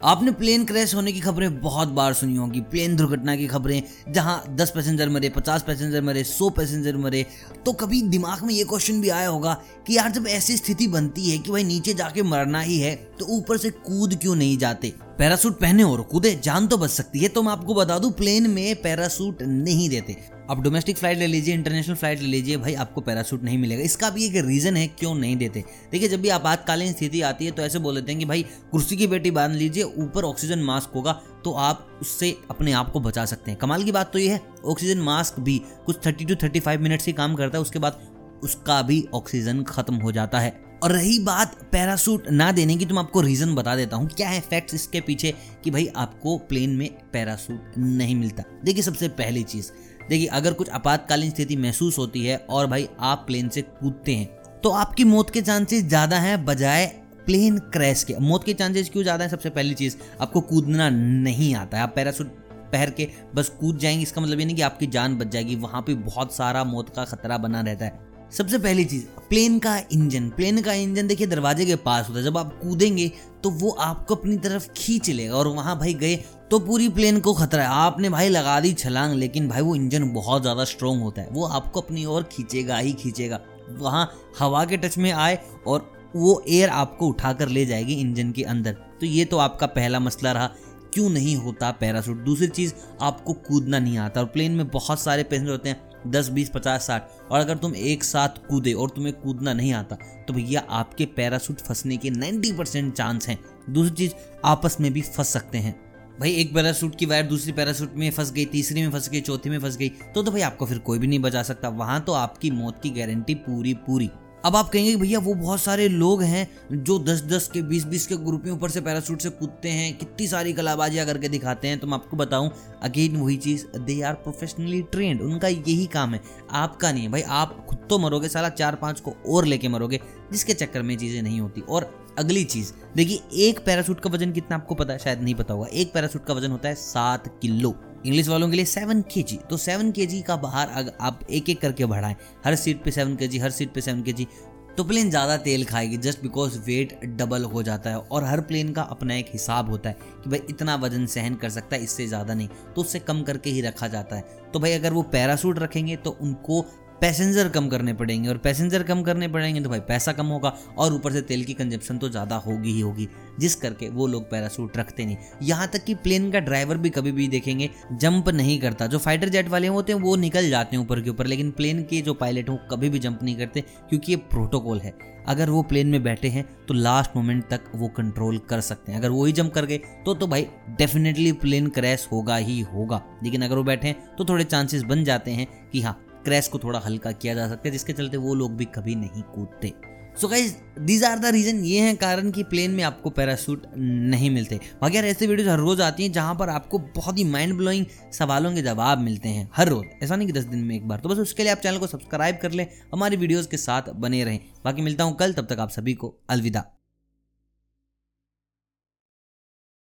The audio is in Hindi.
आपने प्लेन क्रैश होने की खबरें बहुत बार सुनी होंगी। प्लेन दुर्घटना की खबरें, जहाँ 10 पैसेंजर मरे 50 पैसेंजर मरे 100 पैसेंजर मरे। तो कभी दिमाग में ये क्वेश्चन भी आया होगा कि यार जब ऐसी स्थिति बनती है कि भाई नीचे जाके मरना ही है तो ऊपर से कूद क्यों नहीं जाते? पैरासूट पहने और कूदे, जान तो बच सकती है। तो मैं आपको बता दूँ, प्लेन में पैरासूट नहीं देते। आप डोमेस्टिक फ़्लाइट ले लीजिए, इंटरनेशनल फ़्लाइट ले लीजिए, भाई आपको पैरासूट नहीं मिलेगा। इसका भी एक रीजन है, क्यों नहीं देते? देखिए, जब भी आपातकालीन स्थिति आती है तो ऐसे बोल देते हैं कि, भाई, कुर्सी की बेटी बाँध लीजिए, ऊपर ऑक्सीजन मास्क होगा तो आप उससे अपने आप को बचा सकते हैं। कमाल की बात तो ये है, ऑक्सीजन मास्क भी कुछ thirty two thirty five minutes ही काम करता है, उसके बाद उसका भी ऑक्सीजन खत्म हो जाता है। और रही बात पैरासूट ना देने की तो मैं आपको रीजन बता देता हूँ। क्या है फैक्ट्स इसके पीछे कि भाई आपको प्लेन में पैरासूट नहीं मिलता? देखिए सबसे पहली चीज़, देखिए अगर कुछ आपातकालीन स्थिति महसूस होती है और भाई आप प्लेन से कूदते हैं तो आपकी मौत के चांसेस ज़्यादा हैं बजाय प्लेन क्रैश के। मौत के चांसेस क्यों ज़्यादा है? सबसे पहली चीज़, आपको कूदना नहीं आता है। आप पैरासूट पहन के बस कूद जाएँगे, इसका मतलब ये नहीं कि आपकी जान बच जाएगी। वहाँ पे बहुत सारा मौत का खतरा बना रहता है। सबसे पहली चीज़, प्लेन का इंजन। प्लेन का इंजन देखिए, दरवाजे के पास होता है। जब आप कूदेंगे तो वो आपको अपनी तरफ़ खींच लेगा और वहाँ भाई गए तो पूरी प्लेन को खतरा है। आपने भाई लगा दी छलांग, लेकिन भाई वो इंजन बहुत ज़्यादा स्ट्रोंग होता है। वो आपको अपनी ओर खींचेगा, ही खींचेगा। वहाँ हवा के टच में आए और वो एयर आपको उठाकर ले जाएगी इंजन के अंदर। तो ये तो आपका पहला मसला रहा। क्यों नहीं होता पैरासूट दूसरी चीज़, आपको कूदना नहीं आता। और प्लेन में बहुत सारे पैसेंजर होते हैं दस, बीस, पचास, साठ। और अगर तुम एक साथ कूदे और तुम्हें कूदना नहीं आता तो भैया आपके पैरासूट फंसने के 90 परसेंट चांस हैं। दूसरी चीज़, आपस में भी फंस सकते हैं। भाई, एक पैरासूट की वायर दूसरी पैरासूट में फंस गई, तीसरी में फंस गई, चौथी में फंस गई तो तो भाई आपको फिर कोई भी नहीं बचा सकता। वहाँ तो आपकी मौत की गारंटी पूरी पूरी। अब आप कहेंगे भैया वो बहुत सारे लोग हैं जो 10-10 के 20-20 के ग्रुप में ऊपर से पैरासूट से कूदते हैं, कितनी सारी कलाबाजियाँ करके दिखाते हैं। तो मैं आपको बताऊँ, अगेन वही चीज़ दे आर प्रोफेशनली ट्रेंड उनका यही काम है। आपका नहीं है। भाई, आप खुद तो मरोगे, साला चार पाँच को और लेके मरोगे, जिसके चक्कर में चीज़ें नहीं होती। और अगली चीज़, देखिए, एक पैरासूट का वज़न कितना आपको पता है? शायद नहीं पता होगा। एक पैरासूट का वज़न होता है सात किलो। इंग्लिश वालों के लिए सेवन के जी तो सेवन के जी का बाहर अगर आप एक एक करके बढ़ाएँ। हर सीट पे सेवन के जी हर सीट पे सेवन के जी तो प्लेन ज़्यादा तेल खाएगी जस्ट बिकॉज़ वेट डबल हो जाता है और हर प्लेन का अपना एक हिसाब होता है कि भाई इतना वज़न सहन कर सकता है, इससे ज़्यादा नहीं। तो उससे कम करके ही रखा जाता है। तो भाई अगर वो पैरासूट रखेंगे तो उनको पैसेंजर कम करने पड़ेंगे और पैसेंजर कम करने पड़ेंगे तो भाई पैसा कम होगा और ऊपर से तेल की कंजप्शन तो ज़्यादा होगी ही होगी, जिस करके वो लोग पैरासूट रखते नहीं। यहाँ तक कि प्लेन का ड्राइवर भी कभी भी देखेंगे, जंप नहीं करता। जो फाइटर जेट वाले होते हैं, वो निकल जाते हैं ऊपर के ऊपर, लेकिन प्लेन के जो पायलट हैं, वो कभी भी जंप नहीं करते, क्योंकि ये प्रोटोकॉल है। अगर वो प्लेन में बैठे हैं तो लास्ट मोमेंट तक वो कंट्रोल कर सकते हैं। अगर वो ही जंप कर गए तो तो भाई डेफिनेटली प्लेन क्रैश होगा ही होगा। लेकिन अगर वो बैठे हैं तो थोड़े चांसेस बन जाते हैं कि हाँ क्रैश को थोड़ा हल्का किया जा सकता है, जिसके चलते वो लोग भी कभी नहीं कूदते। So guys these are the reason ये हैं कारण कि प्लेन में आपको पैरासूट नहीं मिलते। बाकी यार, ऐसे वीडियोस हर रोज आती हैं जहाँ पर आपको बहुत ही माइंड ब्लोइंग सवालों के जवाब मिलते हैं, हर रोज। ऐसा नहीं कि दस दिन में एक बार। तो बस उसके लिए आप चैनल को सब्सक्राइब कर लें, हमारी वीडियोज़ के साथ बने रहें। बाकी मिलता हूँ कल, तब तक आप सभी को अलविदा।